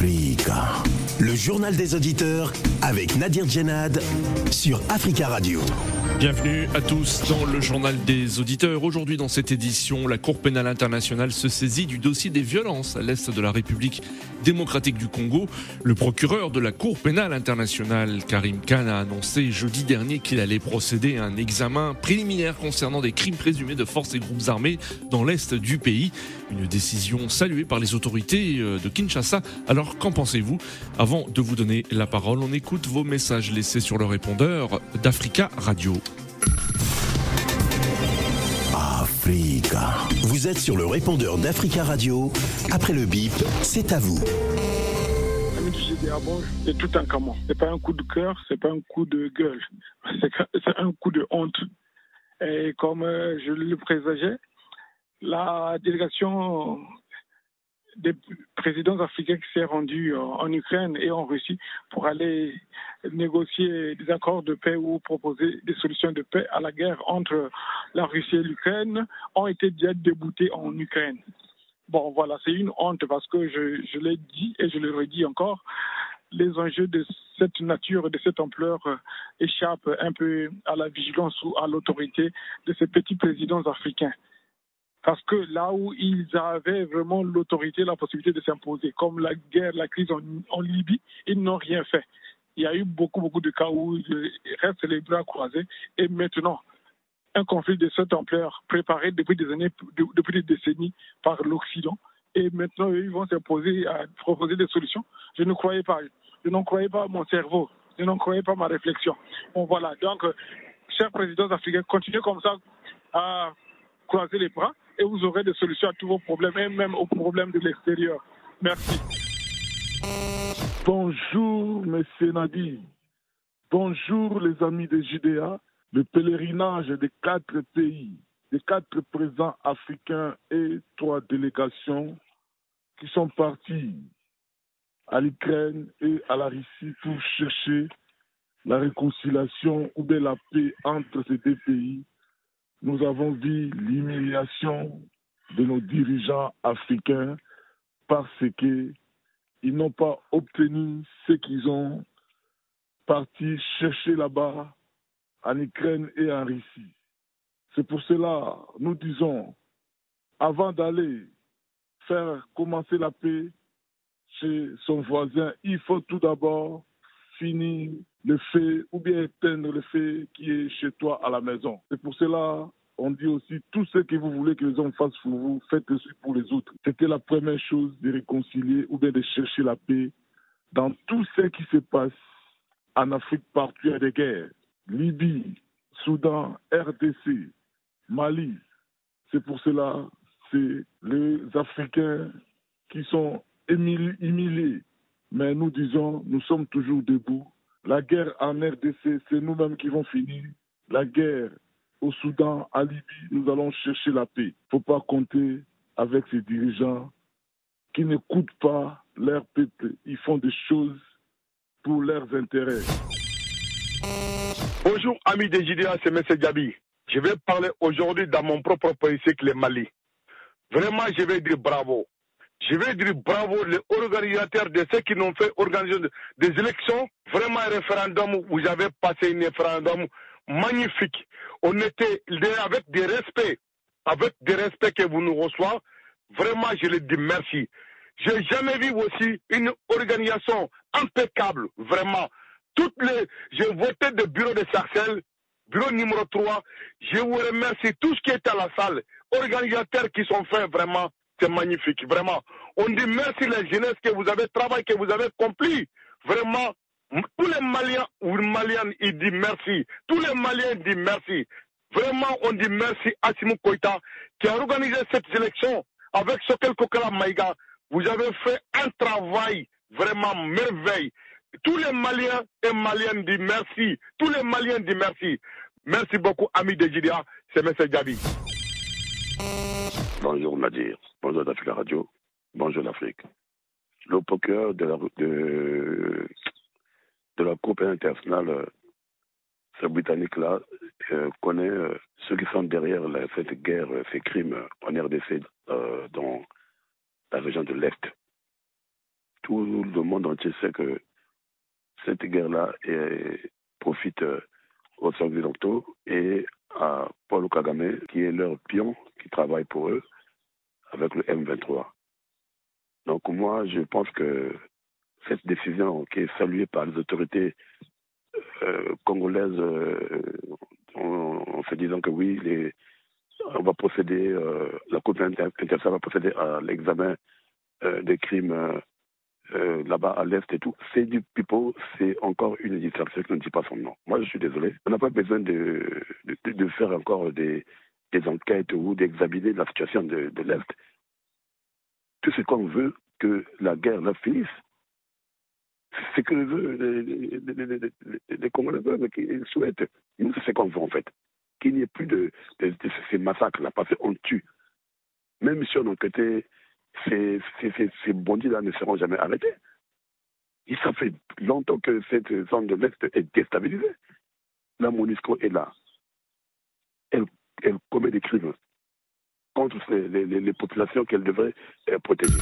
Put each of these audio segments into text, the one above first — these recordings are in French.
Le journal des auditeurs avec Nadir Djenad sur Africa Radio. Bienvenue à tous dans le journal des auditeurs. Aujourd'hui dans cette édition, la Cour pénale internationale se saisit du dossier des violences à l'est de la République démocratique du Congo. Le procureur de la Cour pénale internationale, Karim Khan, a annoncé jeudi dernier qu'il allait procéder à un examen préliminaire concernant des crimes présumés de forces et groupes armés dans l'est du pays. Une décision saluée par les autorités euh, de Kinshasa. Alors qu'en pensez-vous Avant de vous donner la parole, on écoute vos messages laissés sur le répondeur d'Africa Radio. Africa. Vous êtes sur le répondeur d'Africa Radio. Après le bip, c'est à vous. C'est tout un comment. C'est pas un coup de cœur, c'est pas un coup de gueule. C'est c'est un coup de honte. Et comme euh, je le présageais, la délégation des présidents africains qui s'est rendue en Ukraine et en Russie pour aller négocier des accords de paix ou proposer des solutions de paix à la guerre entre la Russie et l'Ukraine ont été déjà déboutés en Ukraine. Bon, voilà, c'est une honte parce que je, je l'ai dit et je le redis encore, les enjeux de cette nature de cette ampleur euh, échappent un peu à la vigilance ou à l'autorité de ces petits présidents africains. Parce que là où ils avaient vraiment l'autorité, la possibilité de s'imposer, comme la guerre, la crise en, Libye, ils n'ont rien fait. Il y a eu beaucoup, beaucoup de cas où ils restent les bras croisés. Et maintenant, un conflit de cette ampleur, préparé depuis des années, de- depuis des décennies par l'Occident, et maintenant ils vont s'imposer à proposer des solutions. Je ne croyais pas. Je n'en croyais pas mon cerveau. Je n'en croyais pas ma réflexion. Bon, voilà. Donc, chers présidents africains, continuez comme ça à croiser les bras et vous aurez des solutions à tous vos problèmes et même aux problèmes de l'extérieur. Merci. Bonjour, Monsieur Nadi. Bonjour, les amis de Judéa. Le pèlerinage des quatre pays, des quatre présents africains et trois délégations qui sont partis à l'Ukraine et à la Russie pour chercher la réconciliation ou bien la paix entre ces deux pays. Nous avons vu l'humiliation de nos dirigeants africains parce que ils n'ont pas obtenu ce qu'ils ont parti chercher là-bas en Ukraine et en Russie. C'est pour cela, nous disons, avant d'aller faire commencer la paix chez son voisin, il faut tout d'abord finir le feu ou bien éteindre le feu qui est chez toi à la maison. C'est pour cela on dit aussi tout ce que vous voulez que les hommes fassent pour vous, faites aussi pour les autres. C'était la première chose de réconcilier ou bien de chercher la paix dans tout ce qui se passe en Afrique partout il y a des guerres. Libye, Soudan, RDC, Mali. C'est pour cela c'est les Africains qui sont humili- humiliés. Mais nous disons, nous sommes toujours debout. La guerre en RDC, c'est nous-mêmes qui vont finir. La guerre au Soudan, à Libye, nous allons chercher la paix. Il ne faut pas compter avec ces dirigeants qui n'écoutent pas leur peuple. Ils font des choses pour leurs intérêts. Bonjour amis des JDA, c'est M. Gabi. Je vais parler aujourd'hui dans mon propre pays, c'est le Mali. Vraiment, je vais dire bravo. Je vais dire bravo les organisateurs de ceux qui n'ont fait organiser des élections. Vraiment un référendum, vous avez passé un référendum magnifique. On était avec des respects, avec des respects que vous nous recevez. Vraiment, je le dis merci. J'ai jamais vu aussi une organisation impeccable, vraiment. Toutes les, j'ai voté de bureau de Sarcelles, bureau numéro 3. Je vous remercie tous qui étaient à la salle, organisateurs qui sont faits vraiment, c'est magnifique, vraiment. On dit merci la jeunesse que vous avez travaillé, que vous avez accompli. Vraiment, tous les Maliens ou Maliennes, ils disent merci. Tous les Maliens disent merci. Vraiment, on dit merci à Simon Koïta qui a organisé cette sélection avec Sokel Kokala Maïga. Vous avez fait un travail vraiment merveilleux. Tous les Maliens et Maliennes disent merci. Tous les Maliens disent merci. Merci beaucoup, ami de Jidia. C'est M. Gabi. Bonjour Nadir, bonjour d'Africa Radio, bonjour l'Afrique. Le procureur de la, la pénale internationale, euh, ce Britannique-là, euh, connaît euh, ceux qui sont derrière la- cette guerre, ces crimes en RDC euh, dans la région de l'Est. tout le monde entier sait que cette guerre-là profite aux Occidentaux et à Paul Kagame, qui est leur pion, qui travaille pour eux, avec le M23. Donc moi, je pense que cette décision qui est saluée par les autorités euh, congolaises, euh, en, se disant que oui, on va procéder, euh, la Cour internationale va procéder à l'examen des crimes là-bas à l'Est et tout. C'est du pipeau, c'est encore une distraction qui ne dit pas son nom. Moi, je suis désolé. On n'a pas besoin de, de, faire encore des, enquêtes ou d'examiner la situation de, de l'Est. Tout ce qu'on veut, que la guerre la finisse. C'est que les, les, Congolais veulent, qu'ils souhaitent. Nous, c'est ce qu'on veut en fait. Qu'il n'y ait plus de, ces massacres-là, parce qu'on tue. Même si on enquêtait, ces, bandits-là ne seront jamais arrêtés. Et ça fait longtemps que cette zone de l'Est est déstabilisée. La MONUSCO est là. Elle, elle commet des crimes contre les, les populations qu'elle devrait euh, protéger.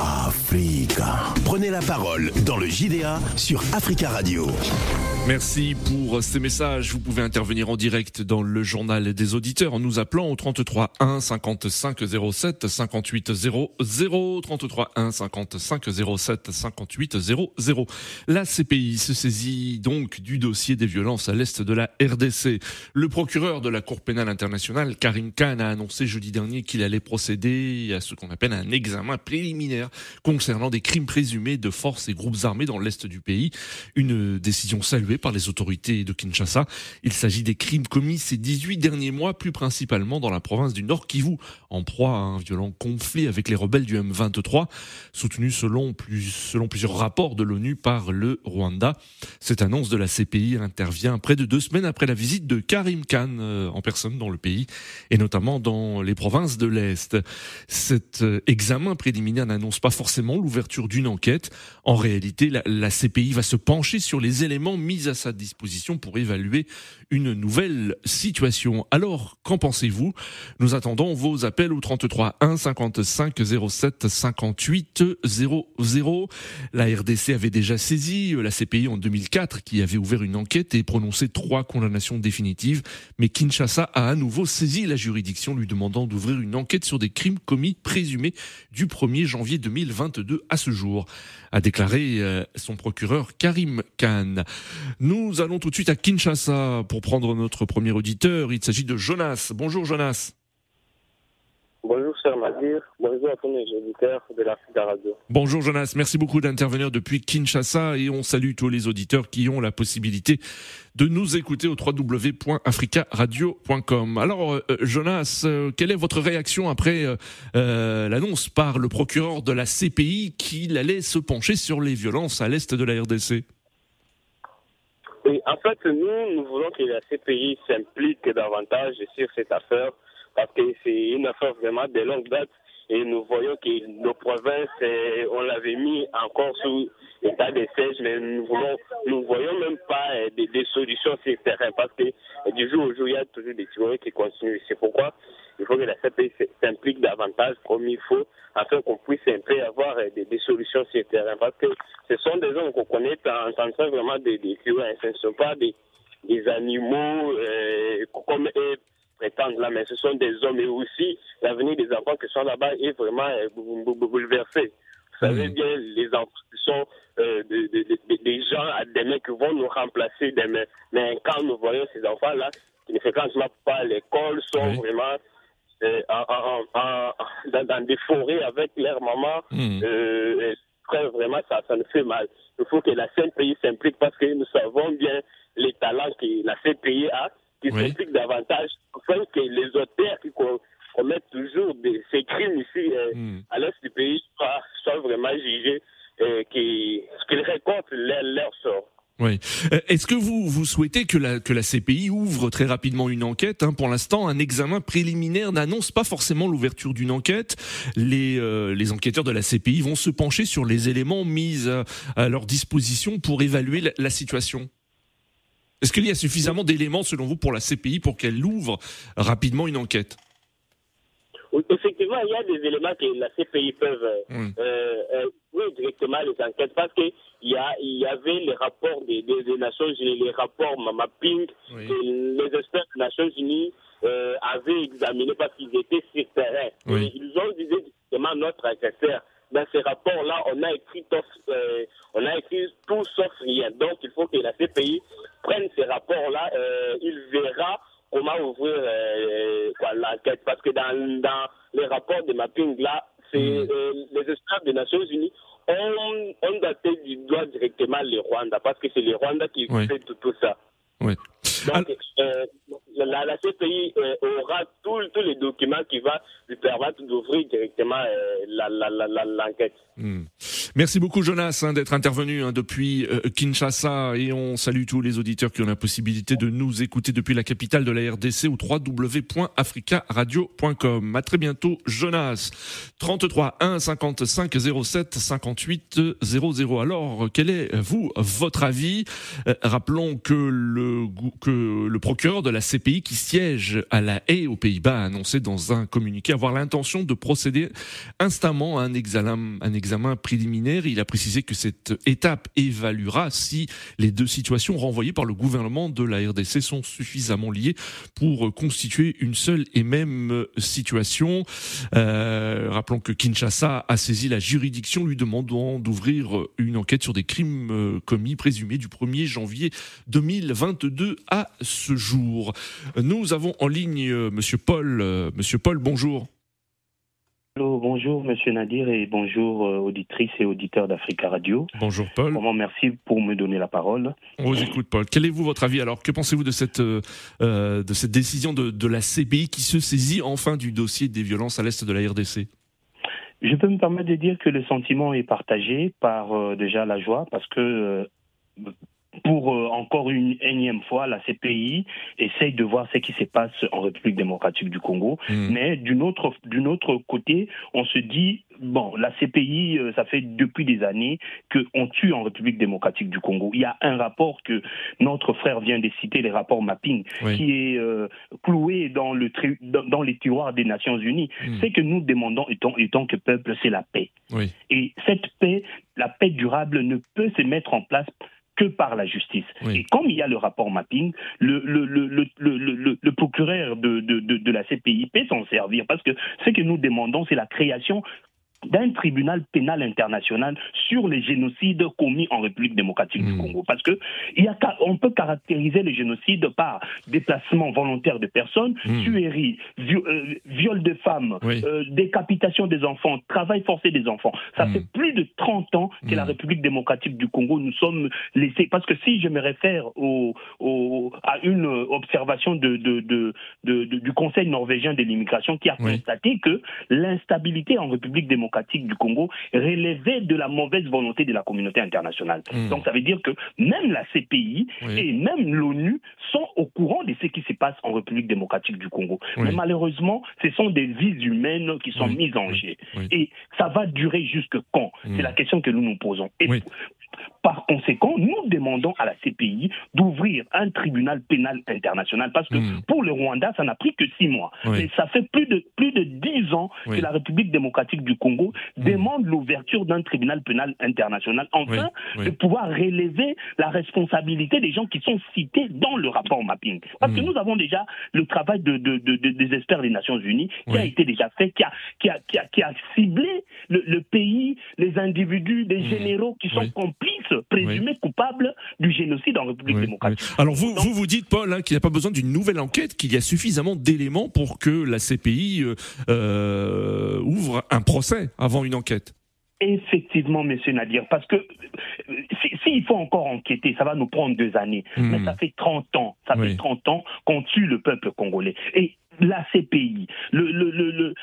Africa. Prenez la parole dans le JDA sur Africa Radio. Merci pour ces messages. Vous pouvez intervenir en direct dans le journal des auditeurs en nous appelant au 33 1 55 07 58 00 33 1 55 07 58 00. La CPI se saisit donc du dossier des violences à l'est de la RDC. Le procureur de la Cour pénale internationale, Karim Khan, a annoncé jeudi dernier qu'il allait procéder à ce qu'on appelle un examen préliminaire concernant des crimes présumés de forces et groupes armés dans l'est du pays. Une décision saluée par les autorités de Kinshasa. Il s'agit des crimes commis ces 18 derniers mois, plus principalement dans la province du Nord Kivu, en proie à un violent conflit avec les rebelles du M23, soutenu selon, plus, selon plusieurs rapports de l'ONU par le Rwanda. Cette annonce de la CPI intervient près de deux semaines après la visite de Karim Khan euh, en personne dans le pays, et notamment dans les provinces de l'Est. Cet euh, examen préliminaire n'annonce pas forcément l'ouverture d'une enquête. En réalité, la, la CPI va se pencher sur les éléments mis à sa disposition pour évaluer une nouvelle situation. Alors, qu'en pensez-vous? Nous attendons vos appels au 33 1 55 07 58 00. La RDC avait déjà saisi la CPI en 2004 qui avait ouvert une enquête et prononcé trois condamnations définitives. Mais Kinshasa a à nouveau saisi la juridiction lui demandant d'ouvrir une enquête sur des crimes commis présumés du 1er janvier 2022 à ce jour, a déclaré euh, son procureur Karim Khan. Nous allons tout de suite à Kinshasa pour prendre notre premier auditeur. Il s'agit de Jonas. Bonjour Jonas. Bonjour cher Madir, bonjour à tous les auditeurs de la Radio. Bonjour Jonas, merci beaucoup d'intervenir depuis Kinshasa et on salue tous les auditeurs qui ont la possibilité de nous écouter au www.africaradio.com. Alors euh, Jonas, euh, quelle est votre réaction après euh, l'annonce par le procureur de la CPI qu'il allait se pencher sur les violences à l'est de la RDC oui, en fait, nous, nous voulons que la CPI s'implique davantage sur cette affaire parce que c'est une affaire vraiment de longue date. Et nous voyons que nos provinces, euh, on l'avait mis encore sous état de siège, mais nous voulons, nous voyons même pas euh, des, solutions sur le terrain. Parce que euh, du jour au jour, il y a toujours des tueries qui continuent. C'est pourquoi il faut que la CPI s'implique davantage comme il faut afin qu'on puisse un peu avoir des, solutions sur le terrain. Parce que ce sont des hommes qu'on connaît en tant que vraiment des, des tueurs, ce ne sont pas des, des animaux comme prétendent là, mais ce sont des hommes et aussi l'avenir des enfants qui sont là-bas est vraiment euh, bouleversé. Vous savez hmm. bien, les enfants sont euh, des gens à demain qui vont nous remplacer demain. Mais quand nous voyons ces enfants-là, qui ne fréquentent pas l'école, sont vraiment euh, dans, des forêts avec leur maman, hmm. vraiment, ça, ça nous fait mal. Il faut que la CNPI s'implique parce que nous savons bien les talents que la CNPI a qui s'impliquent davantage afin que les auteurs qui commettent toujours ces crimes ici euh, hmm. à l'est du pays soient, vraiment jugés et qu'ils récoltent leur, sort. Oui. Euh, est-ce que vous, vous souhaitez que la, que la CPI ouvre très rapidement une enquête hein? Pour l'instant, un examen préliminaire n'annonce pas forcément l'ouverture d'une enquête. Les, euh, les enquêteurs de la CPI vont se pencher sur les éléments mis à, leur disposition pour évaluer la situation. Est-ce qu'il y a suffisamment d'éléments, selon vous, pour la CPI pour qu'elle ouvre rapidement une enquête? Effectivement, il y a des éléments que la CPI peuvent euh, euh, directement les enquêtes parce qu'il y, a, il y avait les rapports des, des, Nations Unies, les rapports mapping que les experts des Nations Unies euh, avaient examinés parce qu'ils étaient sur terrain. ils ont dit directement notre agresseur. Dans ces rapports-là, on a écrit tout, euh, on a écrit tout sauf rien. Donc, il faut que la CPI prenne ces rapports-là. Euh, il verra comment ouvrir euh, l'enquête. Parce que dans, dans les rapports de mapping, là, c'est mm. euh, les experts des Nations Unies ont, ont daté du doigt directement les Rwanda, parce que c'est les Rwanda qui fait tout, tout ça. Oui. Donc, euh, la, la, CPI euh, aura tous les documents qui vont lui permettre d'ouvrir directement euh, l'enquête. Hmm. Merci beaucoup Jonas hein, d'être intervenu hein, depuis euh, Kinshasa et on salue tous les auditeurs qui ont la possibilité de nous écouter depuis la capitale de la RDC au www.africaradio.com. À très bientôt Jonas. 33 1 55 07 58 00. Alors quel est vous votre avis? Rappelons que le que le procureur de la CPI qui siège à la haie aux Pays-Bas a annoncé dans un communiqué avoir l'intention de procéder instamment à un examen, un examen préliminaire. Il a précisé que cette étape évaluera si les deux situations renvoyées par le gouvernement de la RDC sont suffisamment liées pour constituer une seule et même situation. Euh, rappelons que Kinshasa a saisi la juridiction lui demandant d'ouvrir une enquête sur des crimes euh, commis présumés du 1er janvier 2022 à ce jour. Nous avons en ligne euh, Monsieur Paul. Monsieur Paul, bonjour. Bonjour Monsieur Nadir et bonjour euh, auditrices et auditeurs d'Africa Radio. Bonjour Paul. Vraiment merci pour me donner la parole. On vous écoute Paul. Quel est vous votre avis? Alors Que pensez-vous de cette de cette décision de, de, la CPI qui se saisit enfin du dossier des violences à l'est de la RDC Je peux me permettre de dire que le sentiment est partagé par déjà la joie parce que pour euh, encore une énième fois, la CPI essaye de voir ce qui se passe en République démocratique du Congo. Mmh. Mais d'une autre, d'une autre côté, on se dit, bon, la CPI, euh, ça fait depuis des années qu'on tue en République démocratique du Congo. Il y a un rapport que notre frère vient de citer, les rapports mapping, qui est euh, cloué dans, le dans, les tiroirs des Nations Unies. Mmh. Ce que nous demandons, étant, étant que peuple, c'est la paix. Et cette paix, la paix durable ne peut se mettre en place que par la justice. Et comme il y a le rapport mapping, le, le, le, le procureur de, de, de, la CPI peut s'en servir parce que ce que nous demandons, c'est la création d'un tribunal pénal international sur les génocides commis en République démocratique du hmm. Congo. Parce que il y a, on peut caractériser le génocide par déplacement volontaire de personnes, mmh. tuerie, euh, viol de femmes, euh, décapitation des enfants, travail forcé des enfants. Ça hmm. fait plus de 30 ans que la hmm. République démocratique du Congo nous sommes laissés. Parce que si je me réfère au, au, à une observation de, de, de, du Conseil norvégien de l'immigration qui a constaté que l'instabilité en République démocratique du Congo relevait de la mauvaise volonté de la communauté internationale. Hmm. Donc ça veut dire que même la CPI et même l'ONU sont au courant de ce qui se passe en République démocratique du Congo. Mais malheureusement, ce sont des vies humaines qui sont mises en jeu. Et ça va durer jusque quand? C'est hmm. la question que nous nous posons. Et par conséquent, nous demandons à la CPI d'ouvrir un tribunal pénal international parce que hmm. pour le Rwanda, ça n'a pris que six mois. Mais ça fait plus de, plus de dix ans que la République démocratique du Congo hmm. demande l'ouverture d'un tribunal pénal international enfin de pouvoir relever la responsabilité des gens qui sont cités dans le rapport mapping. Parce que hmm. nous avons déjà le travail de, de, des experts des Nations Unies qui a été déjà fait, qui a, qui a, qui a, ciblé le, pays, les individus, les généraux qui sont complices présumé coupable du génocide en République démocratique. Alors vous, vous vous dites, Paul, hein, qu'il n'y a pas besoin d'une nouvelle enquête, qu'il y a suffisamment d'éléments pour que la CPI euh, euh, ouvre un procès avant une enquête. Effectivement, Monsieur Nadir, parce que s'il faut encore enquêter, ça va nous prendre deux années. Mais hmm. ça fait 30 ans, ça fait 30 ans qu'on tue le peuple congolais. Et la CPI, le, le, le,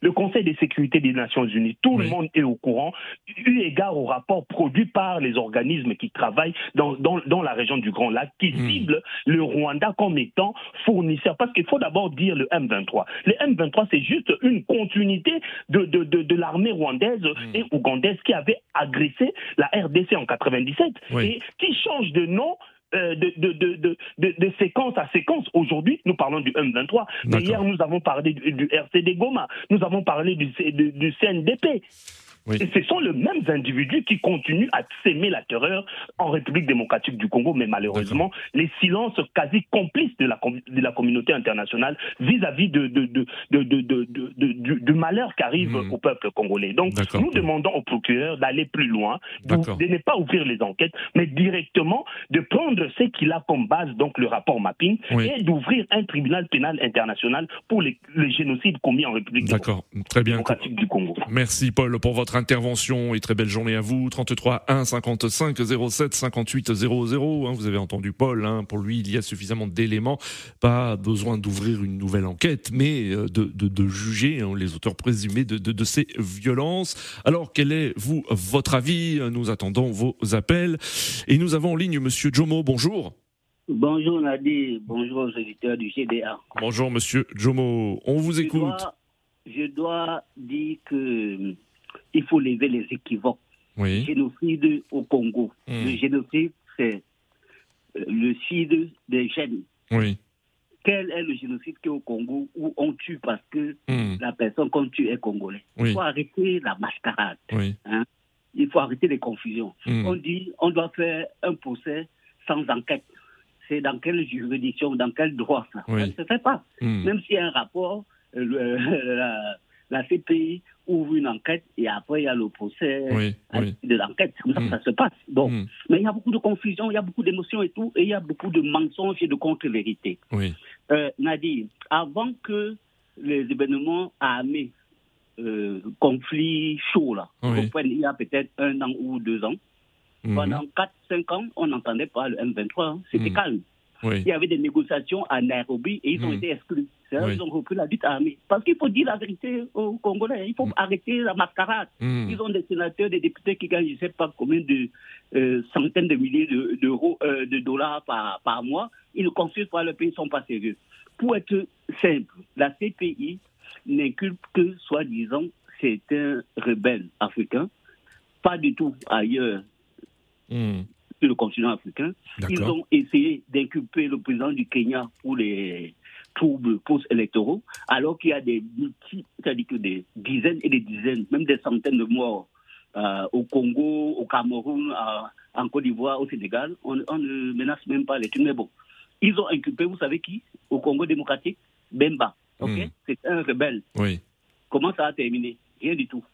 le, Conseil de sécurité des Nations Unies, tout le monde est au courant, eu égard au rapport produit par les organismes qui travaillent dans, dans, dans la région du Grand Lac, qui hmm. ciblent le Rwanda comme étant fournisseur. Parce qu'il faut d'abord dire le M23. Le M23, c'est juste une continuité de, de, de, de l'armée rwandaise hmm. et ougandaise qui avait agressé la RDC en 97 et qui change de nom de, de, de, de, séquence à séquence. Aujourd'hui, nous parlons du M23, mais hier, nous avons parlé du, du, RCD Goma, nous avons parlé du, du CNDP. Et ce sont les mêmes individus qui continuent à s'aimer la terreur en République démocratique du Congo, mais malheureusement, les silences quasi complices de la, de la communauté internationale vis-à-vis de, de, de, du, malheur qui arrive hmm. au peuple congolais. Donc, nous demandons au procureur d'aller plus loin, de, ne pas ouvrir les enquêtes, mais directement de prendre ce qu'il a comme base, donc le rapport mapping, et d'ouvrir un tribunal pénal international pour les, génocides commis en République démocratique du Congo. Merci Paul pour votre intervention et très belle journée à vous. 33 1 55 07 58 00. vous avez entendu Paul. Hein, pour lui, il y a suffisamment d'éléments. Pas besoin d'ouvrir une nouvelle enquête, mais euh, de, juger hein, les auteurs présumés de, ces violences. Alors, quel est, vous, votre avis? Nous attendons vos appels. Et nous avons en ligne Monsieur Jomo. Bonjour. Bonjour Nadi, bonjour aux éditeurs du GDA. Bonjour Monsieur Jomo, on vous écoute. je dois dire que il faut lever les équivoques. Le génocide au Congo. Hmm. Le génocide, c'est euh, le cide des jeunes. Oui. Quel est le génocide qui est au Congo où on tue parce que hmm. la personne qu'on tue est congolais Il faut arrêter la mascarade. Hein. Il faut arrêter les confusions. Hmm. On dit on doit faire un procès sans enquête. C'est dans quelle juridiction, dans quel droit ça? Ça ne se fait pas. Même s'il y a un rapport, euh, la, la CPI ouvre une enquête et après il y a le procès de l'enquête. C'est comme ça que mm. ça se passe. Bon. Mm. Mais il y a beaucoup de confusion, il y a beaucoup d'émotions et tout, et il y a beaucoup de mensonges et de contre-vérités. Oui. Euh, Nadir, avant que les événements armés, euh, conflits chauds, là, il y a peut-être un an ou deux ans, mm. pendant 4-5 ans, on n'entendait pas le M23, hein. c'était calme. Il y avait des négociations à Nairobi et ils ont été exclus. Ils ont repris la lutte armée. Parce qu'il faut dire la vérité aux Congolais. Il faut mm. arrêter la mascarade. Mm. Ils ont des sénateurs, des députés qui gagnent, je ne sais pas combien de euh, centaines de milliers d'euros, euh, de, dollars par, par mois. Ils ne construisent pas le pays, ils ne sont pas sérieux. Pour être simple, la CPI n'inculpe que, soi-disant, c'est un rebelle africain. Pas du tout ailleurs. Mm. sur le continent africain. Ils ont essayé d'inculper le président du Kenya pour les troubles post-électoraux, alors qu'il y a des c'est-à-dire que des dizaines et des dizaines, même des centaines de morts euh, au Congo, au Cameroun, en Côte d'Ivoire, au Sénégal. On, ne menace même pas les trucs. Mais bon, ils ont inculpé, vous savez qui? Au Congo démocratique Bemba. ok? Hmm. C'est un rebelle. Oui. Comment ça a terminé? Rien du tout.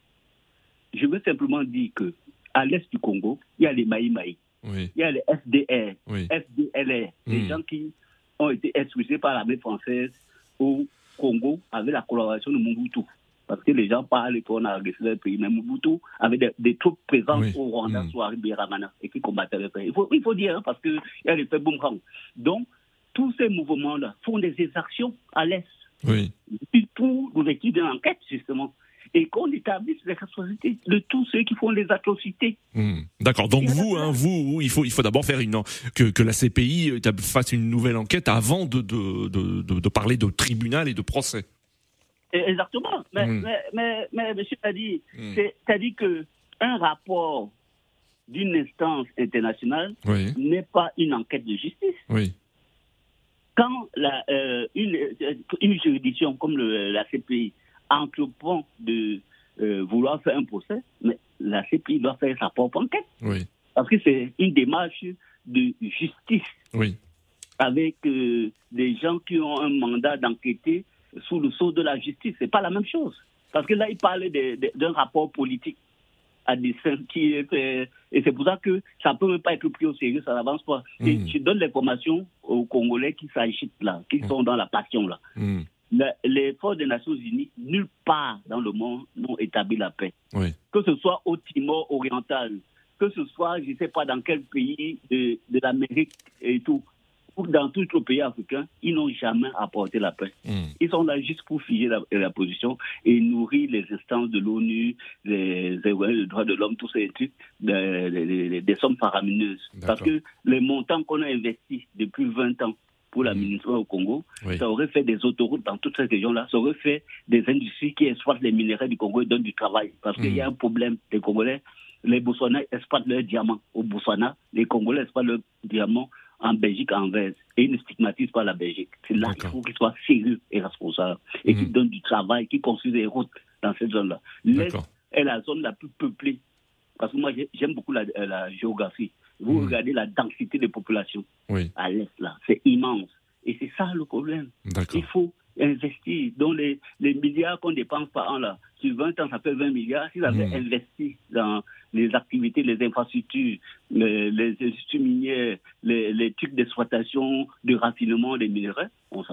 Je veux simplement dire que à l'est du Congo, il y a les Maï Maï. Il y a les FDR, FDLR, les hmm. gens qui ont été expulsés par l'armée française au Congo avec la collaboration de Mobutu. Parce que les gens parlent qu'on a agressé le pays. Mais Mobutu avait des, troupes présentes au Rwanda, mmh. soit à Ramana, et qui combattaient le pays. Il faut, il faut dire, hein, parce qu'il y a l'effet boomerang. Donc, tous ces mouvements-là font des exactions à l'Est. Oui. Pour l'ouverture d'une enquête, justement et qu'on établisse les responsabilités de tous ceux qui font les atrocités. Hmm. D'accord. Donc vous, hein, vous, il faut, il faut d'abord faire une que, que la CPI fasse une nouvelle enquête avant de, de, de, de parler de tribunal et de procès. Exactement. Mais, hmm. mais, mais, monsieur a dit, c'est-à-dire que un rapport d'une instance internationale n'est pas une enquête de justice. Oui. Quand la, euh, une, une, juridiction comme le, la CPI entreprend de euh, vouloir faire un procès, mais la CPI doit faire sa propre enquête. Oui. Parce que c'est une démarche de justice. Oui. Avec euh, des gens qui ont un mandat d'enquêter sous le sceau de la justice. C'est pas la même chose. Parce que là, il parle d'un rapport politique à dessein qui est fait. Et c'est pour ça que ça ne peut même pas être pris au sérieux, ça n'avance pas. Mm. Je donne l'information aux Congolais qui s'agitent là, qui mm. sont dans la passion là. Mm les forces des Nations Unies, nulle part dans le monde, n'ont établi la paix. Que ce soit au Timor oriental, que ce soit, je ne sais pas dans quel pays de, l'Amérique et tout, ou dans tous les pays africains, ils n'ont jamais apporté la paix. Hmm. Ils sont là juste pour figer la, position et nourrir les instances de l'ONU, les, les, droits de l'homme, tous ces trucs, des, des sommes faramineuses. Parce que les montants qu'on a investis depuis 20 ans pour l'administration au Congo, ça aurait fait des autoroutes dans toutes ces régions-là, ça aurait fait des industries qui exploitent les minéraux du Congo et donnent du travail. Parce qu'il y a mm. un problème, les Congolais, les Botswanais exploitent leurs diamants au Botswana, les Congolais exploitent leurs diamants en Belgique, en Veste, et il ne stigmatise pas la Belgique. C'est là qu'il faut qu'il soit sérieux et responsable, et qu'il mhm. donne du travail, qu'il construise des routes dans cette zone-là. L'Est est la zone la plus peuplée, parce que moi j'aime beaucoup la, la, géographie. Vous mhm. regardez la densité des populations à l'Est, là, c'est immense. Et c'est ça le problème. Il faut investir dans les, les milliards qu'on dépense par an là. Sur 20 ans, ça fait 20 milliards. S'ils avaient hmm. investi dans les activités, les infrastructures, les, les instituts miniers, les, les trucs d'exploitation, de raffinement des minéraux, on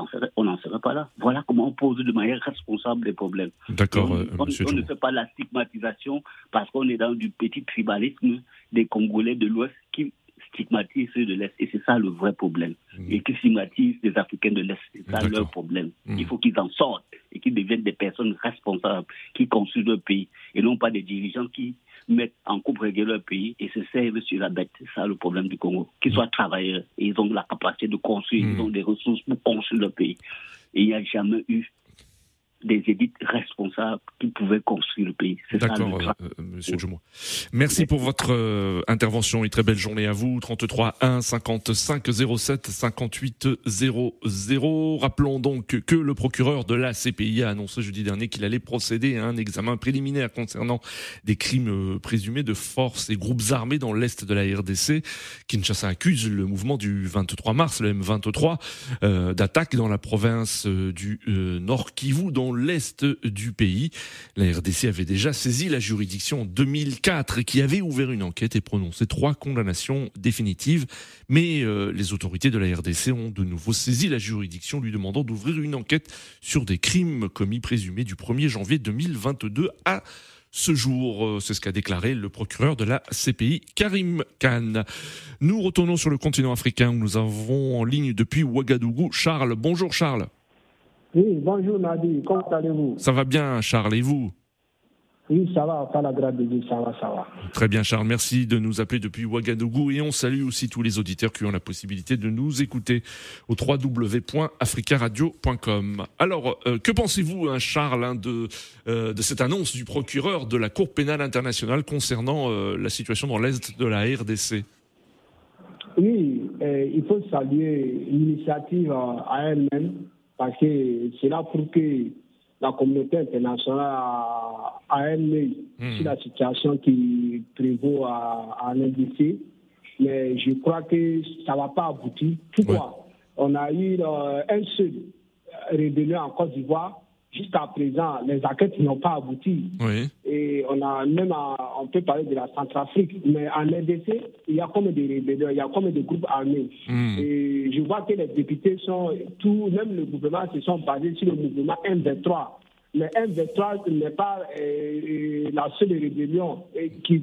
n'en serait pas là. Voilà comment on pose de manière responsable les problèmes. D'accord, euh, on, on ne fait pas la stigmatisation parce qu'on est dans du petit tribalisme des Congolais de l'Ouest qui stigmatise ceux de l'Est. Et c'est ça le vrai problème. Mm. Et qui stigmatise les Africains de l'Est. C'est ça leur problème. Mm. Il faut qu'ils en sortent et qu'ils deviennent des personnes responsables qui construisent leur pays et non pas des dirigeants qui mettent en coupe leur pays et se servent sur la bête. C'est ça le problème du Congo. Qu'ils soient travailleurs et ils ont la capacité de construire, ils mm. ont des ressources pour construire leur pays. Et il n'y a jamais eu des élites responsables qui pouvaient construire le pays. D'accord, euh, euh, Monsieur Jumeau. Merci pour votre euh, intervention et très belle journée à vous. 33 1 55 07 58 00. Rappelons donc que le procureur de la CPI a annoncé jeudi dernier qu'il allait procéder à un examen préliminaire concernant des crimes présumés de forces et groupes armés dans l'est de la RDC. Kinshasa accuse le mouvement du 23 mars, le M23, d'attaque dans la province du Nord Kivu, l'est du pays. La RDC avait déjà saisi la juridiction en 2004 et qui avait ouvert une enquête et prononcé trois condamnations définitives. Mais euh, les autorités de la RDC ont de nouveau saisi la juridiction lui demandant d'ouvrir une enquête sur des crimes commis présumés du 1er janvier 2022 à ce jour. Euh, c'est ce qu'a déclaré le procureur de la CPI, Karim Khan. Nous retournons sur le continent africain où nous avons en ligne depuis Ouagadougou Charles. Bonjour Charles. Oui, bonjour Nadi, comment allez-vous? Ça va bien Charles, et vous? Oui, ça va, pas la grâce de Dieu, ça va, ça va. Très bien, Charles, merci de nous appeler depuis Ouagadougou. Et on salue aussi tous les auditeurs qui ont la possibilité de nous écouter au www.africaradio.com. Alors, euh, que pensez-vous, hein, Charles, hein, de, euh, de cette annonce du procureur de la Cour pénale internationale concernant euh, la situation dans l'Est de la RDC Oui, il faut saluer l'initiative à elle-même parce que c'est là pour que la communauté internationale a un œil hmm. sur la situation qui prévaut à, à Mais je crois que ça ne va pas aboutir. Pourquoi On a eu euh, un seul rébellion en Côte d'Ivoire Jusqu'à présent, les enquêtes n'ont pas abouti. Et on a même, on peut parler de la Centrafrique, mais en RDC, il y a comme des rébellions, il y a comme des groupes armés. Hmm. Et je vois que les députés sont, tout, même le gouvernement se sont basés sur le mouvement M23. Mais M23 n'est pas euh, la seule rébellion qui,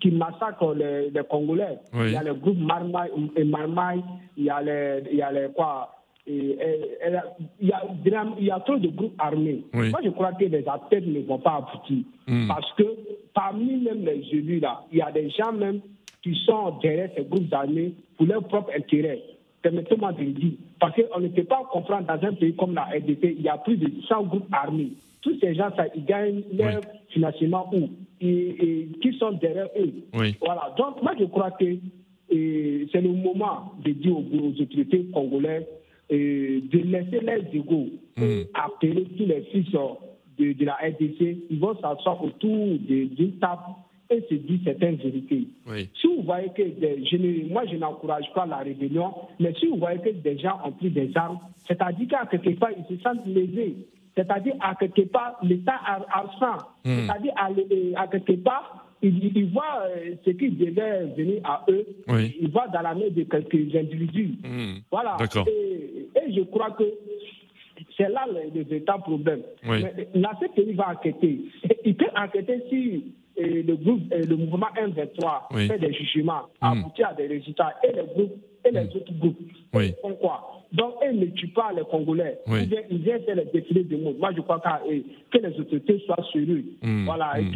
qui, massacre les, Congolais. Il y a le groupe Marmaille, il y a les, il y a les quoi? Il, y a, il y a trop de groupes armés. Moi, je crois que les appels ne vont pas aboutir. Hmm. Parce que parmi même les élus, là, il y a des gens même qui sont derrière ces groupes armés pour leur propre intérêt. Permettez-moi de le dire. Parce qu'on ne peut pas comprendre dans un pays comme la RDC, il y a plus de 100 groupes armés. Tous ces gens, ça, ils gagnent leur financement où? Et, Qui sont derrière eux? Voilà. Donc, moi, je crois que c'est le moment de dire aux autorités congolaises de laisser les égaux mm. appeler tous les fils de, de la RDC, ils vont s'asseoir autour d'une table et se dire certaines vérités. Si vous voyez que des, moi je n'encourage pas la rébellion, mais si vous voyez que des gens ont pris des armes, c'est-à-dire qu'à quelque part ils se sentent lésés, c'est-à-dire à quelque part l'État a, a mm. c'est-à-dire à, à quelque part ils, voient euh, ce qui devait venir à eux, ils voient dans la main de quelques individus. Hmm. Voilà. Et, et, je crois que c'est là le, véritable problème. Oui. La CPI va enquêter. Il peut enquêter si euh, le, groupe, euh, le mouvement M23 fait des jugements, hmm. aboutit à des résultats, et les groupes et les hmm. autres groupes oui. font quoi? Donc, ils ne tuent pas les Congolais. Ils, viennent, faire les défilés de mots. Moi, je crois que les autorités soient sérieuses. Hmm. Voilà. Hmm.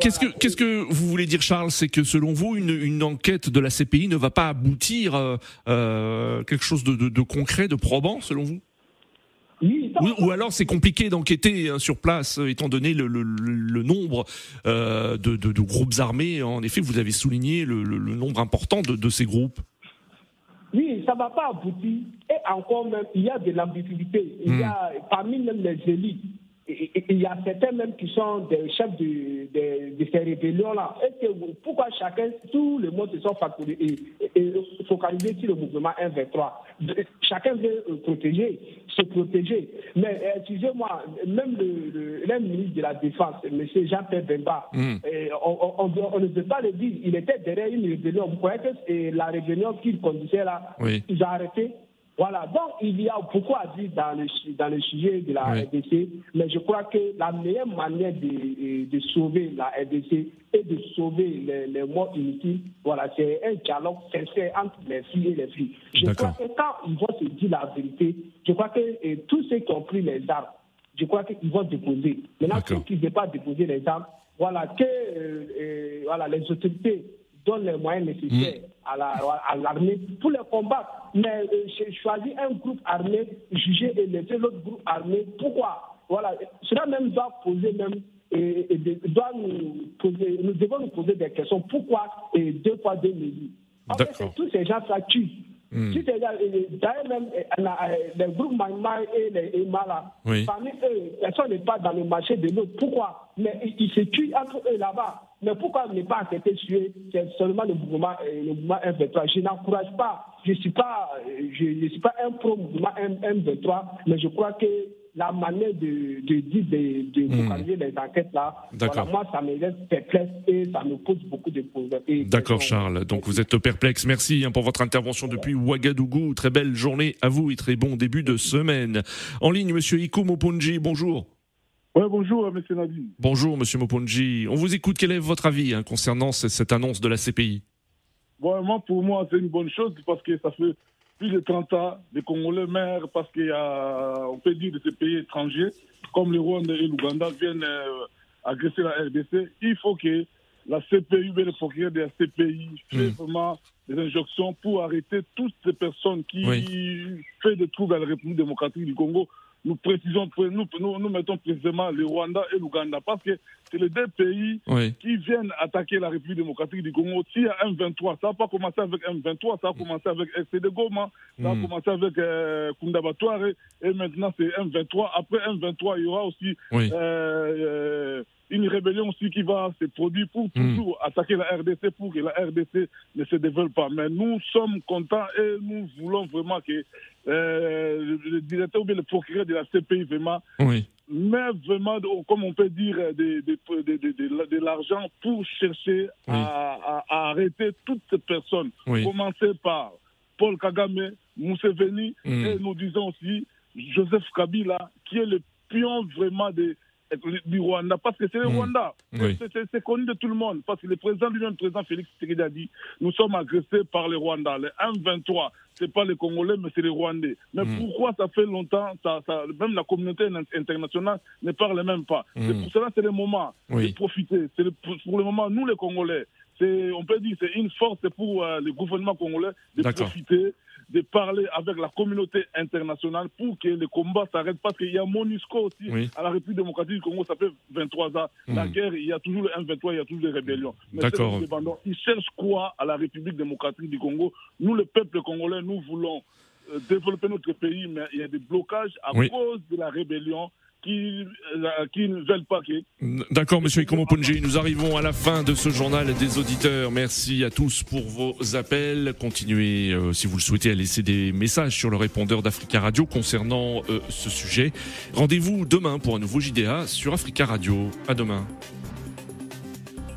Qu'est-ce que qu'est-ce que vous voulez dire, Charles? C'est que selon vous, une, une, enquête de la CPI ne va pas aboutir à euh, euh, quelque chose de, de, de, concret, de probant, selon vous? Oui, ou, alors c'est compliqué d'enquêter hein, sur place, euh, étant donné le, le, le nombre euh, de, de, groupes armés. En effet, vous avez souligné le, nombre important de, de ces groupes. Oui, ça ne va pas aboutir. Et encore même, il y a de l'ambiguïté. Il y a parmi même les élites il y a certains même qui sont des chefs de, de, ces rébellions-là. pourquoi chacun, tout le monde se sont focalisés sur le mouvement 1-23 Chacun veut euh, protéger, se protéger. Mais euh, excusez-moi, même le, le, ministre de la Défense, M. Jean-Pierre Bemba, hmm. euh, on, ne peut pas le dire, il était derrière une rébellion. Vous croyez que la rébellion qu'il conduisait là, ils ont arrêté? Voilà, donc il y a beaucoup à dire dans le, dans le sujet de la RDC, mais je crois que la meilleure manière de, de sauver la RDC et de sauver les, les morts inutiles, voilà, c'est un dialogue sincère entre les filles et les filles. Je crois que quand ils vont se dire la vérité, je crois que tous ceux qui ont pris les armes, je crois qu'ils vont déposer. Maintenant, ceux qui ne veulent pas déposer les armes, voilà, que euh, euh, voilà, les autorités donne les moyens nécessaires mm. À l'armée pour les combattre. Mais euh, choisir un groupe armé, juger et laisser l'autre groupe armé, pourquoi? Voilà, cela même doit poser même et, doit nous poser, nous devons nous poser des questions. Pourquoi? Et deux fois deux mesures En fait, tous ces gens là tuent. Mm. Si d'ailleurs même euh, euh, les groupes Maïmaï et les Emala, parmi eux, personne n'est pas dans le marché de l'autre. Pourquoi? Mais ils se tuent entre eux là-bas. Mais pourquoi ne pas accepter seulement le mouvement, euh, le mouvement M23. Je n'encourage pas, je ne suis, pas, euh, je, suis pas un pro-mouvement M23, mais je crois que la manière de, de dire, de, de hmm. les enquêtes là, voilà, moi, ça me laisse perplexe et ça me pose beaucoup de problèmes. D'accord, Charles. Donc, vous êtes perplexe. Merci hein, pour votre intervention depuis Ouagadougou. Très belle journée à vous et très bon début de semaine. En ligne, monsieur Iko Moponji, bonjour bonjour, euh, M. Nadine. Bonjour, M. Moponji. On vous écoute. Quel est votre avis hein, concernant cette annonce de la CPI Bon, pour moi, c'est une bonne chose parce que ça fait plus de 30 ans des Congolais meurent parce qu'il y a, on peut dire, de ces pays étrangers, comme le Rwanda et l'Ouganda, viennent euh, agresser la RDC. Il faut que la CPI, le procureur de la CPI, hmm. vraiment des injonctions pour arrêter toutes ces personnes qui font des troubles à la République démocratique du Congo nous précisons, nous, nous, nous mettons précisément le Rwanda et l'Ouganda, parce que c'est les deux pays qui viennent attaquer la République démocratique du Congo. S'il y a M23, ça n'a pas commencé avec M23, ça a commencé avec SCD Goma, ça a hmm. commencé avec euh, Kundabatouare, et maintenant c'est M23. Après M23, il y aura aussi euh, euh, une rébellion aussi qui va se produire pour hmm. toujours attaquer la RDC, pour que la RDC ne se développe pas. Mais nous sommes contents et nous voulons vraiment que euh, le directeur ou bien le procureur de la CPI vraiment met vraiment, comme on peut dire, de, de, l'argent pour chercher à, arrêter toutes ces personnes. Commencer par Paul Kagame, Mousseveni, hmm. et nous disons aussi Joseph Kabila, qui est le pion vraiment des du Rwanda, parce que c'est le mmh. Rwanda. C'est connu de tout le monde, parce que le président lui-même, le président Félix Tshisekedi a dit, nous sommes agressés par les Rwandais. Les M23, c'est pas les Congolais, mais c'est les Rwandais. Mais mmh. pourquoi ça fait longtemps, ça, ça, même la communauté internationale ne parle même pas? Mmh. C'est pour cela c'est le moment de profiter. C'est pour le moment, nous les Congolais, on peut dire c'est une force pour euh, le gouvernement congolais de profiter de parler avec la communauté internationale pour que le combat s'arrête parce qu'il y a MONUSCO aussi à la République démocratique du Congo, ça fait 23 ans. La hmm. guerre, il y a toujours le M23, il y a toujours les rébellions. D'accord. Ils cherchent quoi à la République démocratique du Congo? Nous, le peuple congolais, nous voulons euh, développer notre pays, mais il y a des blocages à cause de la rébellion qui, euh, qui ne pas D'accord, monsieur Ikomopunji, nous arrivons à la fin de ce journal des auditeurs. Merci à tous pour vos appels. Continuez, euh, si vous le souhaitez, à laisser des messages sur le répondeur d'Africa Radio concernant euh, ce sujet. Rendez-vous demain pour un nouveau JDA sur Africa Radio. À demain.